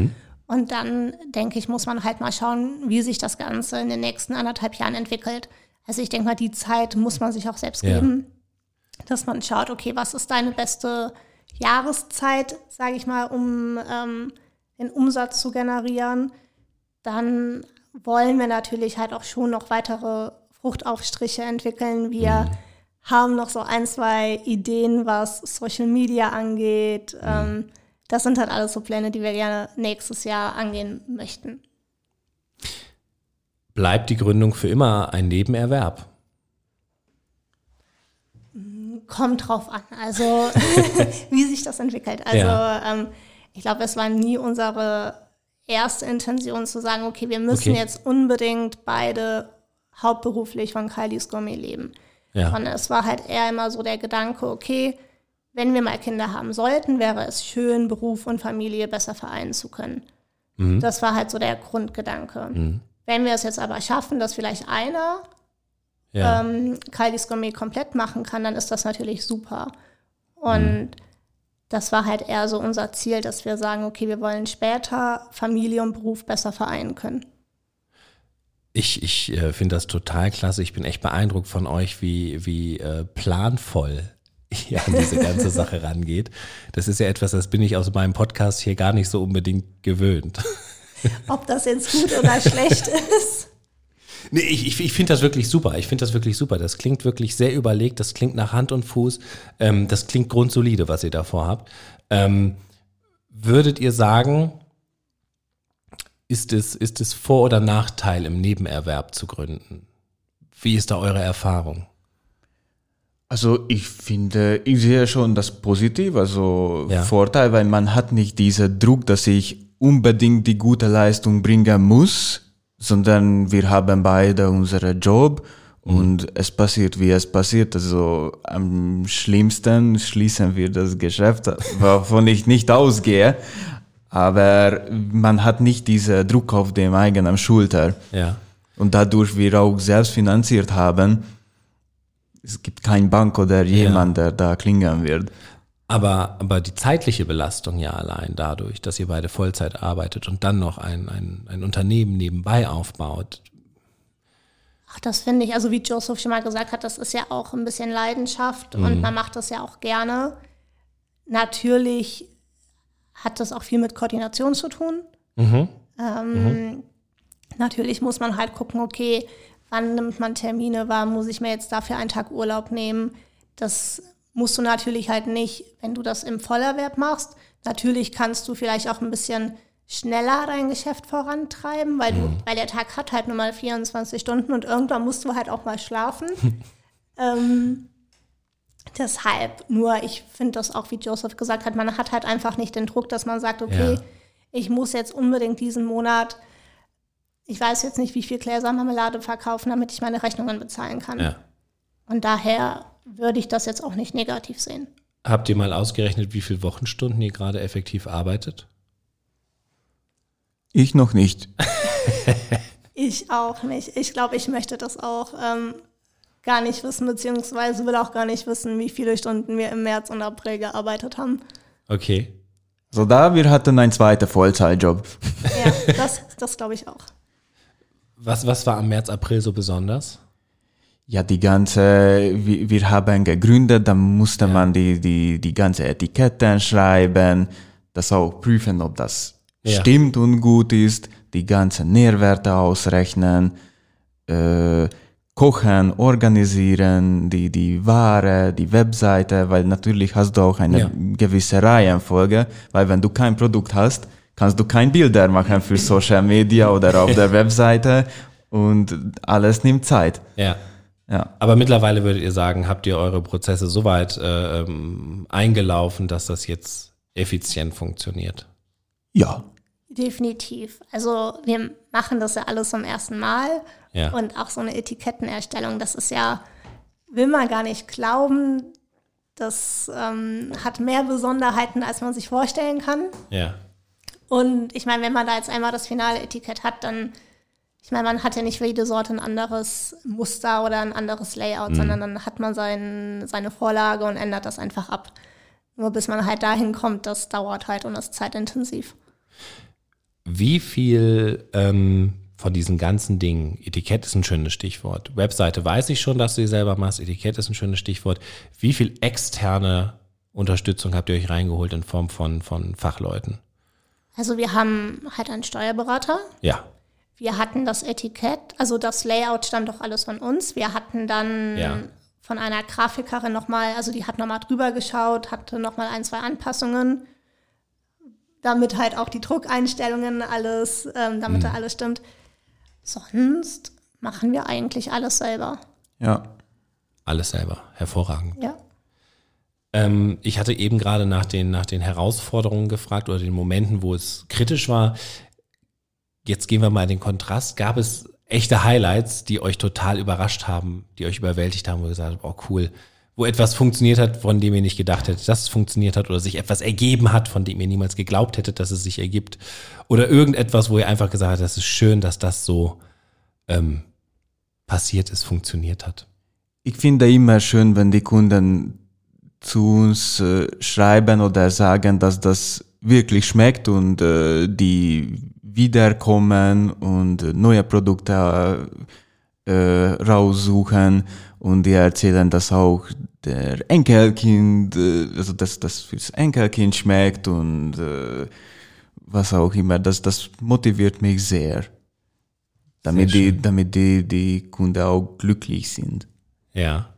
Und dann, denke ich, muss man halt mal schauen, wie sich das Ganze in den nächsten anderthalb Jahren entwickelt. Also ich denke mal, die Zeit muss man sich auch selbst Ja. geben, dass man schaut, okay, was ist deine beste Jahreszeit, sage ich mal, um ähm, den Umsatz zu generieren. Dann wollen wir natürlich halt auch schon noch weitere Fruchtaufstriche entwickeln. Wir haben noch so ein, zwei Ideen, was Social Media angeht. Ähm, das sind halt alles so Pläne, die wir gerne nächstes Jahr angehen möchten. Bleibt die Gründung für immer ein Nebenerwerb? Kommt drauf an, also wie sich das entwickelt. Also Ja. ähm, ich glaube, es war nie unsere erste Intention zu sagen, okay, wir müssen Okay. jetzt unbedingt beide hauptberuflich von Kylie's Gourmet leben. Ja. Sondern es war halt eher immer so der Gedanke, okay, wenn wir mal Kinder haben sollten, wäre es schön, Beruf und Familie besser vereinen zu können. Das war halt so der Grundgedanke. Wenn wir es jetzt aber schaffen, dass vielleicht einer Ja. ähm, Gourmet komplett machen kann, dann ist das natürlich super. Und das war halt eher so unser Ziel, dass wir sagen, okay, wir wollen später Familie und Beruf besser vereinen können. Ich, ich äh, finde das total klasse. Ich bin echt beeindruckt von euch, wie, wie äh, planvoll ihr an diese ganze Sache rangeht. Das ist ja etwas, das bin ich aus meinem Podcast hier gar nicht so unbedingt gewöhnt. Ob das jetzt gut oder schlecht ist. Nee, ich, ich, ich finde das wirklich super. Ich finde das wirklich super. Das klingt wirklich sehr überlegt. Das klingt nach Hand und Fuß. Ähm, das klingt grundsolide, was ihr davor habt. Ähm, würdet ihr sagen, ist es, ist es Vor- oder Nachteil im Nebenerwerb zu gründen? Wie ist da eure Erfahrung? Also ich finde, ich sehe schon das Positiv, also Ja. Vorteil, weil man hat nicht diesen Druck, dass ich unbedingt die gute Leistung bringen muss, sondern wir haben beide unseren Job und es passiert, wie es passiert. Also am schlimmsten schließen wir das Geschäft, wovon ich nicht ausgehe, aber man hat nicht diesen Druck auf dem eigenen Schulter. Ja. Und dadurch wir auch selbst finanziert haben, es gibt keine Bank oder jemand, der da klingeln wird. Aber, aber die zeitliche Belastung ja allein dadurch, dass ihr beide Vollzeit arbeitet und dann noch ein, ein, ein Unternehmen nebenbei aufbaut. Ach, das finde ich, also wie Joseph schon mal gesagt hat, das ist ja auch ein bisschen Leidenschaft und man macht das ja auch gerne. Natürlich hat das auch viel mit Koordination zu tun. Ähm, Natürlich muss man halt gucken, okay, wann nimmt man Termine, wann muss ich mir jetzt dafür einen Tag Urlaub nehmen. Das musst du natürlich halt nicht, wenn du das im Vollerwerb machst. Natürlich kannst du vielleicht auch ein bisschen schneller dein Geschäft vorantreiben, weil, du, weil der Tag hat halt nur mal 24 Stunden und irgendwann musst du halt auch mal schlafen. ähm, deshalb, nur ich finde das auch, wie Joseph gesagt hat, man hat halt einfach nicht den Druck, dass man sagt, okay, Ja. ich muss jetzt unbedingt diesen Monat, ich weiß jetzt nicht, wie viel Gläser Marmelade verkaufen, damit ich meine Rechnungen bezahlen kann. Ja. Und daher würde ich das jetzt auch nicht negativ sehen. Habt ihr mal ausgerechnet, wie viele Wochenstunden ihr gerade effektiv arbeitet? Ich noch nicht. Ich auch nicht. Ich glaube, ich möchte das auch ähm, gar nicht wissen, beziehungsweise will auch gar nicht wissen, wie viele Stunden wir im März und April gearbeitet haben. Okay. So da, wir hatten einen zweiten Vollzeitjob. Ja, das, das glaube ich auch. Was, was war am März, April so besonders? Ja, die ganze, wir, wir haben gegründet, dann musste man die, die, die ganze Etiketten schreiben, das auch prüfen, ob das Ja. stimmt und gut ist, die ganzen Nährwerte ausrechnen, äh, kochen, organisieren, die, die Ware, die Webseite, weil natürlich hast du auch eine Ja. gewisse Reihenfolge, weil wenn du kein Produkt hast, kannst du kein Bilder machen für Social Media oder auf der Webseite und alles nimmt Zeit. Ja. Ja. Aber mittlerweile würdet ihr sagen, habt ihr eure Prozesse so weit äh, ähm, eingelaufen, dass das jetzt effizient funktioniert? Ja. Definitiv. Also wir machen das ja alles zum ersten Mal. Ja. Und auch so eine Etikettenerstellung, das ist ja, will man gar nicht glauben, das ähm, hat mehr Besonderheiten, als man sich vorstellen kann. Ja. Und ich meine, wenn man da jetzt einmal das finale Etikett hat, dann, ich meine, man hat ja nicht für jede Sorte ein anderes Muster oder ein anderes Layout, sondern dann hat man sein, seine Vorlage und ändert das einfach ab. Nur bis man halt dahin kommt, das dauert halt und ist zeitintensiv. Wie viel ähm, von diesen ganzen Dingen, Etikett ist ein schönes Stichwort, Webseite weiß ich schon, dass du sie selber machst, Etikett ist ein schönes Stichwort. Wie viel externe Unterstützung habt ihr euch reingeholt in Form von, von Fachleuten? Also wir haben halt einen Steuerberater. Ja, Wir hatten das Etikett, also das Layout stammt doch alles von uns. Wir hatten dann Ja. von einer Grafikerin nochmal, also die hat nochmal drüber geschaut, hatte nochmal ein, zwei Anpassungen, damit halt auch die Druckeinstellungen alles, ähm, damit da alles stimmt. Sonst machen wir eigentlich alles selber. Ja. alles selber, hervorragend. Ja. Ähm, ich hatte eben gerade nach den, nach den Herausforderungen gefragt oder den Momenten, wo es kritisch war. Jetzt gehen wir mal in den Kontrast. Gab es echte Highlights, die euch total überrascht haben, die euch überwältigt haben, wo ihr gesagt habt, oh cool, wo etwas funktioniert hat, von dem ihr nicht gedacht hättet, dass es funktioniert hat oder sich etwas ergeben hat, von dem ihr niemals geglaubt hättet, dass es sich ergibt oder irgendetwas, wo ihr einfach gesagt habt, das ist schön, dass das so ähm, passiert ist, funktioniert hat. Ich finde immer schön, wenn die Kunden zu uns äh, schreiben oder sagen, dass das wirklich schmeckt und äh, die wiederkommen und äh, neue Produkte äh, raussuchen und die erzählen, dass auch der Enkelkind, äh, also dass das fürs Enkelkind schmeckt und äh, was auch immer. Das, das motiviert mich sehr, damit, Sehr die, damit die, die Kunden auch glücklich sind. Ja.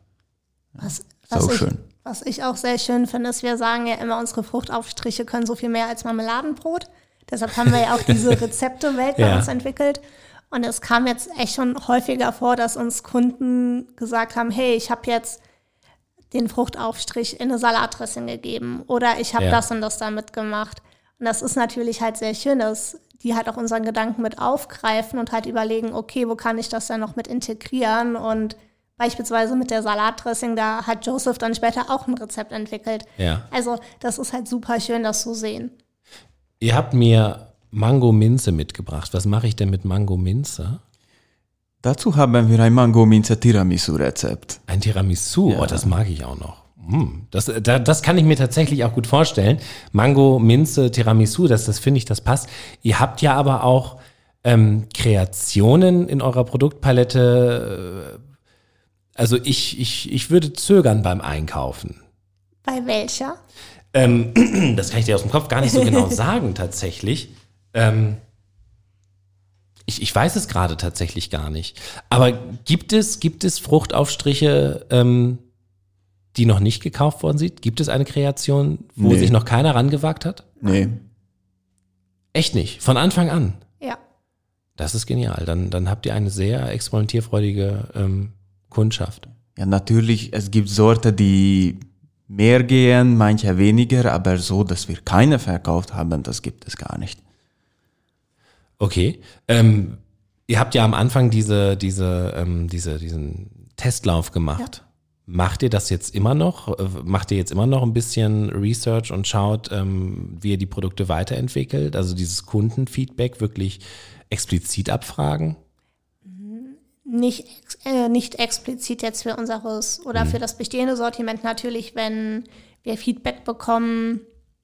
Was, auch was, ich, schön. Was ich auch sehr schön finde, ist, wir sagen ja immer, unsere Fruchtaufstriche können so viel mehr als Marmeladenbrot. Deshalb haben wir ja auch diese Rezeptewelt bei Ja. uns entwickelt. Und es kam jetzt echt schon häufiger vor, dass uns Kunden gesagt haben, hey, ich habe jetzt den Fruchtaufstrich in eine Salatdressing gegeben oder ich habe Ja. das und das damit gemacht. Und das ist natürlich halt sehr schön, dass die halt auch unseren Gedanken mit aufgreifen und halt überlegen, okay, wo kann ich das dann noch mit integrieren und beispielsweise mit der Salatdressing, da hat Joseph dann später auch ein Rezept entwickelt. Ja. Also das ist halt super schön, das zu sehen. Ihr habt mir Mango-Minze mitgebracht. Was mache ich denn mit Mango-Minze? Dazu haben wir ein Mango Minze Tiramisu Rezept. Ein Tiramisu, oh, das mag ich auch noch. Hm, Das, da, das kann ich mir tatsächlich auch gut vorstellen. Mango, Minze, Tiramisu, das, das finde ich, das passt. Ihr habt ja aber auch ähm, Kreationen in eurer Produktpalette. Also ich, ich, ich würde zögern beim Einkaufen. Bei welcher? Ähm, das kann ich dir aus dem Kopf gar nicht so genau sagen, tatsächlich. Ähm, ich, ich weiß es gerade tatsächlich gar nicht. Aber gibt es, gibt es Fruchtaufstriche, ähm, die noch nicht gekauft worden sind? Gibt es eine Kreation, wo Nee. sich noch keiner rangewagt hat? Nee. Echt nicht. Von Anfang an. Ja. Das ist genial. Dann, dann habt ihr eine sehr experimentierfreudige ähm, Kundschaft. Ja, natürlich, es gibt Sorten, die mehr gehen, manche weniger, aber so, dass wir keine verkauft haben, das gibt es gar nicht. Okay. Ähm, ihr habt ja am Anfang diese, diese, ähm, diese, diesen Testlauf gemacht. Macht ihr das jetzt immer noch? Äh, Macht ihr jetzt immer noch ein bisschen Research und schaut, ähm, wie ihr die Produkte weiterentwickelt? Also dieses Kundenfeedback wirklich explizit abfragen? Nicht, äh, nicht explizit jetzt für unseres oder für das bestehende Sortiment natürlich, wenn wir Feedback bekommen,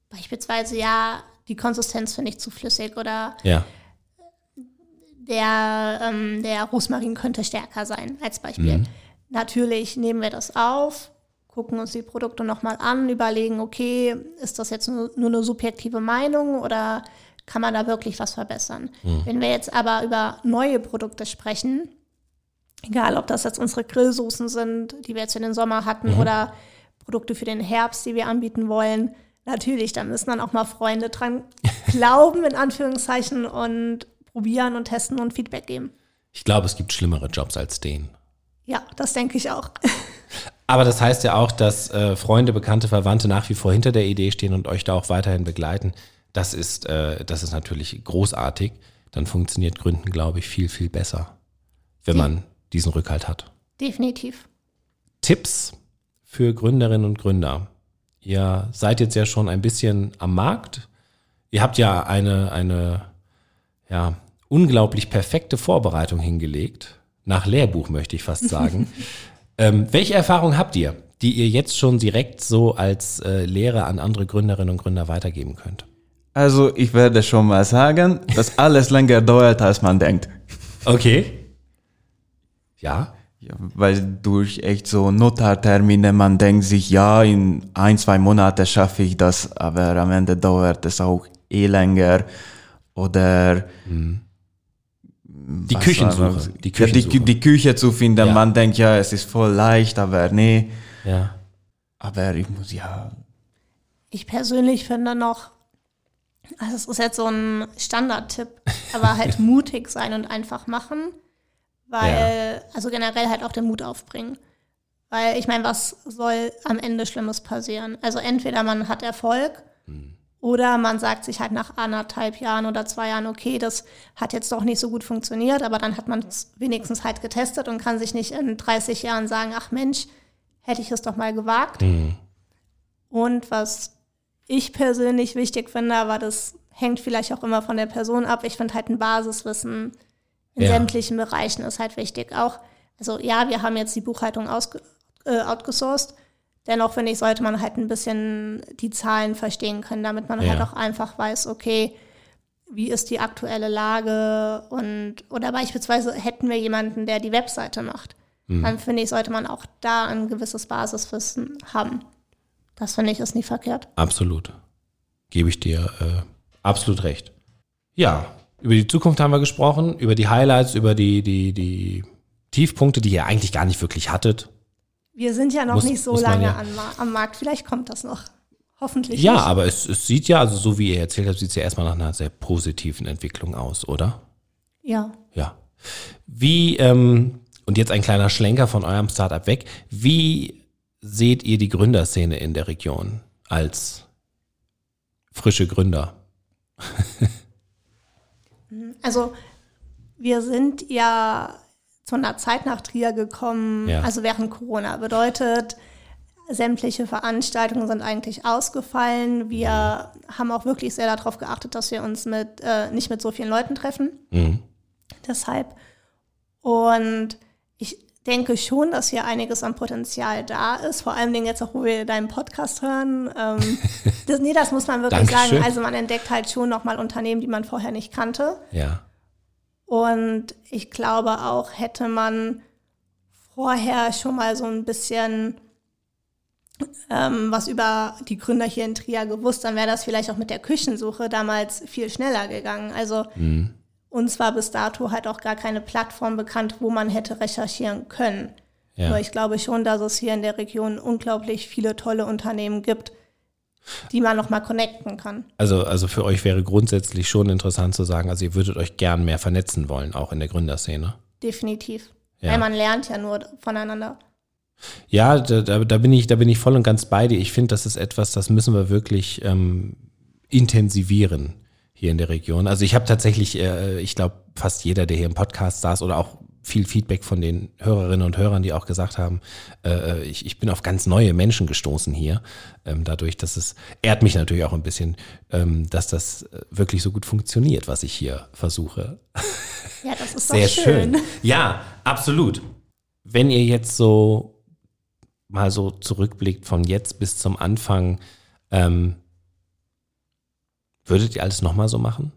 beispielsweise ja, die Konsistenz finde ich zu flüssig oder Ja. der, ähm, der Rosmarin könnte stärker sein, als Beispiel. Natürlich nehmen wir das auf, gucken uns die Produkte nochmal an, überlegen, okay, ist das jetzt nur, nur eine subjektive Meinung oder kann man da wirklich was verbessern? Wenn wir jetzt aber über neue Produkte sprechen, egal ob das jetzt unsere Grillsoßen sind, die wir jetzt für den Sommer hatten oder Produkte für den Herbst, die wir anbieten wollen, natürlich, da müssen dann auch mal Freunde dran glauben, in Anführungszeichen, und probieren und testen und Feedback geben. Ich glaube, es gibt schlimmere Jobs als den. Ja, das denke ich auch. Aber das heißt ja auch, dass äh, Freunde, Bekannte, Verwandte nach wie vor hinter der Idee stehen und euch da auch weiterhin begleiten. Das ist, äh, das ist natürlich großartig. Dann funktioniert Gründen, glaube ich, viel, viel besser, wenn man diesen Rückhalt hat. Definitiv. Tipps für Gründerinnen und Gründer. Ihr seid jetzt ja schon ein bisschen am Markt. Ihr habt ja eine, eine ja, unglaublich perfekte Vorbereitung hingelegt. Nach Lehrbuch möchte ich fast sagen. ähm, welche Erfahrung habt ihr, die ihr jetzt schon direkt so als äh, Lehre an andere Gründerinnen und Gründer weitergeben könnt? Also ich werde schon mal sagen, dass alles länger dauert, als man denkt. Okay. Ja. Ja, weil durch echt so Notartermine, man denkt sich, ja, in ein, zwei Monate schaffe ich das, aber am Ende dauert es auch eh länger. Oder Die was Küchensuche. Die ja, Küchensuche. die, die Küche zu finden, Ja. man denkt, ja, es ist voll leicht, aber nee. ja. Aber ich muss ja, Ich persönlich finde noch, also es ist jetzt so ein Standardtipp, aber halt mutig sein und einfach machen, weil, also generell halt auch den Mut aufbringen. Weil ich meine, was soll am Ende Schlimmes passieren? Also entweder man hat Erfolg oder man sagt sich halt nach anderthalb Jahren oder zwei Jahren, okay, das hat jetzt doch nicht so gut funktioniert, aber dann hat man es wenigstens halt getestet und kann sich nicht in 30 Jahren sagen, ach Mensch, hätte ich es doch mal gewagt. Und was ich persönlich wichtig finde, aber das hängt vielleicht auch immer von der Person ab. Ich finde halt ein Basiswissen in Ja. sämtlichen Bereichen ist halt wichtig. Auch, also ja, wir haben jetzt die Buchhaltung ausge, äh, outgesourced. Dennoch finde ich, sollte man halt ein bisschen die Zahlen verstehen können, damit man Ja. halt auch einfach weiß, okay, wie ist die aktuelle Lage und oder beispielsweise hätten wir jemanden, der die Webseite macht. Dann finde ich, sollte man auch da ein gewisses Basiswissen haben. Das finde ich ist nie verkehrt. Absolut. Gebe ich dir äh, absolut recht. Ja, über die Zukunft haben wir gesprochen, über die Highlights, über die, die, die Tiefpunkte, die ihr eigentlich gar nicht wirklich hattet. Wir sind ja noch Muss- nicht so lange ja- am Markt. Vielleicht kommt das noch. Hoffentlich Ja, nicht. aber es, es sieht ja, also so wie ihr erzählt habt, sieht es ja erstmal nach einer sehr positiven Entwicklung aus, oder? Ja. Ja. Wie, ähm, und jetzt ein kleiner Schlenker von eurem Startup weg, wie seht ihr die Gründerszene in der Region als frische Gründer? Also wir sind ja zu einer Zeit nach Trier gekommen, Ja. also während Corona. Bedeutet, sämtliche Veranstaltungen sind eigentlich ausgefallen. Wir haben auch wirklich sehr darauf geachtet, dass wir uns mit, äh, nicht mit so vielen Leuten treffen. Mhm. Deshalb. Und ich denke schon, dass hier einiges an Potenzial da ist. Vor allen Dingen jetzt auch, wo wir deinen Podcast hören. Ähm, das, nee, das muss man wirklich sagen. Also man entdeckt halt schon nochmal Unternehmen, die man vorher nicht kannte. Ja. Und ich glaube auch, hätte man vorher schon mal so ein bisschen ähm, was über die Gründer hier in Trier gewusst, dann wäre das vielleicht auch mit der Küchensuche damals viel schneller gegangen. Also uns war bis dato halt auch gar keine Plattform bekannt, wo man hätte recherchieren können. Ja. Aber ich glaube schon, dass es hier in der Region unglaublich viele tolle Unternehmen gibt, die man nochmal connecten kann. Also, also für euch wäre grundsätzlich schon interessant zu sagen, also ihr würdet euch gern mehr vernetzen wollen, auch in der Gründerszene. Definitiv. Ja. Weil man lernt ja nur voneinander. Ja, da, da, da bin ich, da bin ich voll und ganz bei dir. Ich finde, das ist etwas, das müssen wir wirklich ähm, intensivieren hier in der Region. Also ich habe tatsächlich, äh, ich glaube, fast jeder, der hier im Podcast saß oder auch viel Feedback von den Hörerinnen und Hörern, die auch gesagt haben, äh, ich, ich bin auf ganz neue Menschen gestoßen hier. Ähm, dadurch, dass es ehrt mich natürlich auch ein bisschen, ähm, dass das äh, wirklich so gut funktioniert, was ich hier versuche. Ja, das ist Sehr schön. schön. Ja, absolut. Wenn ihr jetzt so mal so zurückblickt von jetzt bis zum Anfang, ähm, würdet ihr alles nochmal so machen?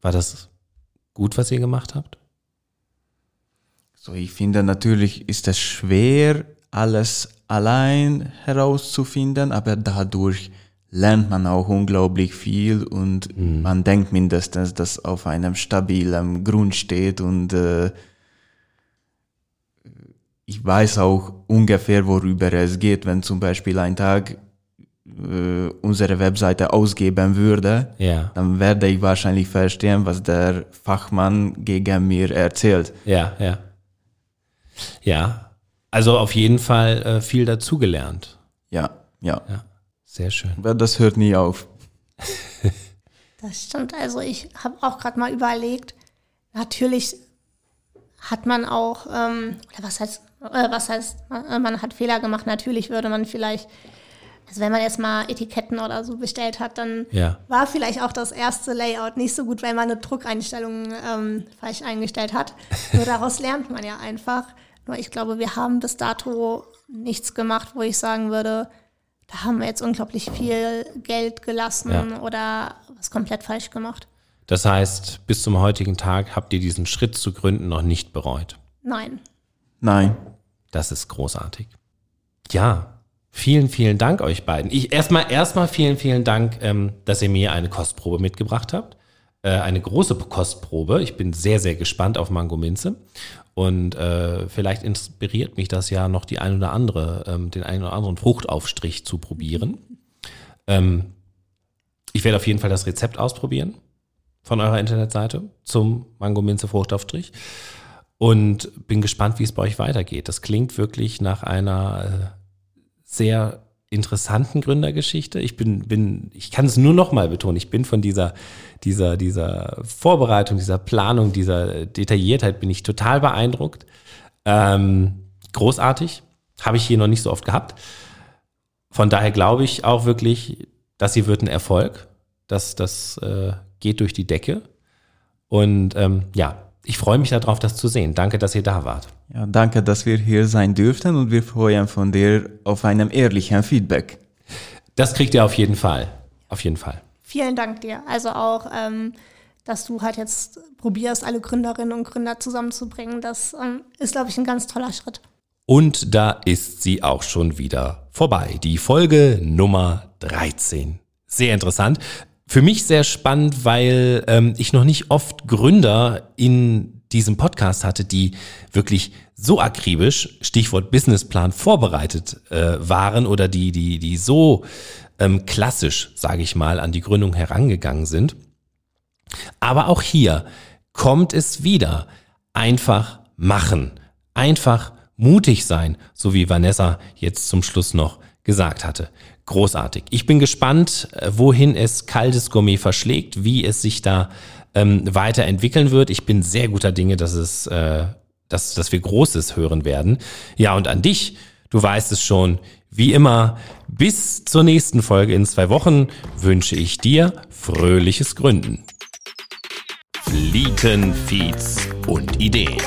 War das gut, was ihr gemacht habt? So, ich finde natürlich ist es schwer, alles allein herauszufinden, aber dadurch lernt man auch unglaublich viel und man denkt mindestens, dass auf einem stabilen Grund steht und äh, ich weiß auch ungefähr, worüber es geht, wenn zum Beispiel ein Tag äh, unsere Webseite ausgeben würde, Ja, dann werde ich wahrscheinlich verstehen, was der Fachmann gegen mir erzählt. ja, ja. Ja, also auf jeden Fall äh, viel dazugelernt. Ja, ja. Ja, sehr schön. Aber das hört nie auf. Das stimmt. Also ich habe auch gerade mal überlegt, natürlich hat man auch, ähm, oder was heißt, äh, was heißt, äh, man hat Fehler gemacht. Natürlich würde man vielleicht, also wenn man jetzt mal Etiketten oder so bestellt hat, dann Ja. war vielleicht auch das erste Layout nicht so gut, weil man eine Druckeinstellung ähm, falsch eingestellt hat. Nur daraus lernt man ja einfach. Nur ich glaube, wir haben bis dato nichts gemacht, wo ich sagen würde, da haben wir jetzt unglaublich viel Geld gelassen Ja. oder was komplett falsch gemacht. Das heißt, bis zum heutigen Tag habt ihr diesen Schritt zu gründen noch nicht bereut. Nein. Nein. Das ist großartig. Ja, vielen, vielen Dank euch beiden. Ich erstmal, erstmal vielen, vielen Dank, ähm, dass ihr mir eine Kostprobe mitgebracht habt. Äh, eine große Kostprobe. Ich bin sehr, sehr gespannt auf Mango Minze. Und äh, vielleicht inspiriert mich das ja noch die ein oder andere, ähm, den einen oder anderen Fruchtaufstrich zu probieren. Ähm, ich werde auf jeden Fall das Rezept ausprobieren von eurer Internetseite zum Mango Minze Fruchtaufstrich und bin gespannt, wie es bei euch weitergeht. Das klingt wirklich nach einer äh, sehr interessanten Gründergeschichte. Ich bin, bin, ich kann es nur noch mal betonen. Ich bin von dieser, dieser, dieser Vorbereitung, dieser Planung, dieser Detailliertheit bin ich total beeindruckt. Ähm, großartig. Habe ich hier noch nicht so oft gehabt. Von daher glaube ich auch wirklich, das hier wird ein Erfolg. Das, das äh, geht durch die Decke. Und ähm, ja, ich freue mich darauf, das zu sehen. Danke, dass ihr da wart. Ja, danke, dass wir hier sein dürften und wir freuen von dir auf einem ehrlichen Feedback. Das kriegt ihr auf jeden Fall. Auf jeden Fall. Vielen Dank dir. Also auch, ähm, dass du halt jetzt probierst, alle Gründerinnen und Gründer zusammenzubringen. Das ähm, ist, glaube ich, ein ganz toller Schritt. Und da ist sie auch schon wieder vorbei. Die Folge Nummer 13. Sehr interessant. Für mich sehr spannend, weil ähm, ich noch nicht oft Gründer in diesem Podcast hatte, die wirklich so akribisch, Stichwort Businessplan, vorbereitet äh, waren oder die, die, die so ähm, klassisch, sage ich mal, an die Gründung herangegangen sind. Aber auch hier kommt es wieder. Einfach machen. Einfach mutig sein, so wie Vanessa jetzt zum Schluss noch gesagt hatte. Großartig. Ich bin gespannt, äh, wohin es kaltes Gourmet verschlägt, wie es sich da ähm, weiterentwickeln wird. Ich bin sehr guter Dinge, dass es, äh, dass, dass wir Großes hören werden. Ja, und an dich, du weißt es schon, wie immer, bis zur nächsten Folge in zwei Wochen wünsche ich dir fröhliches Gründen. Flieten, Feeds und Ideen.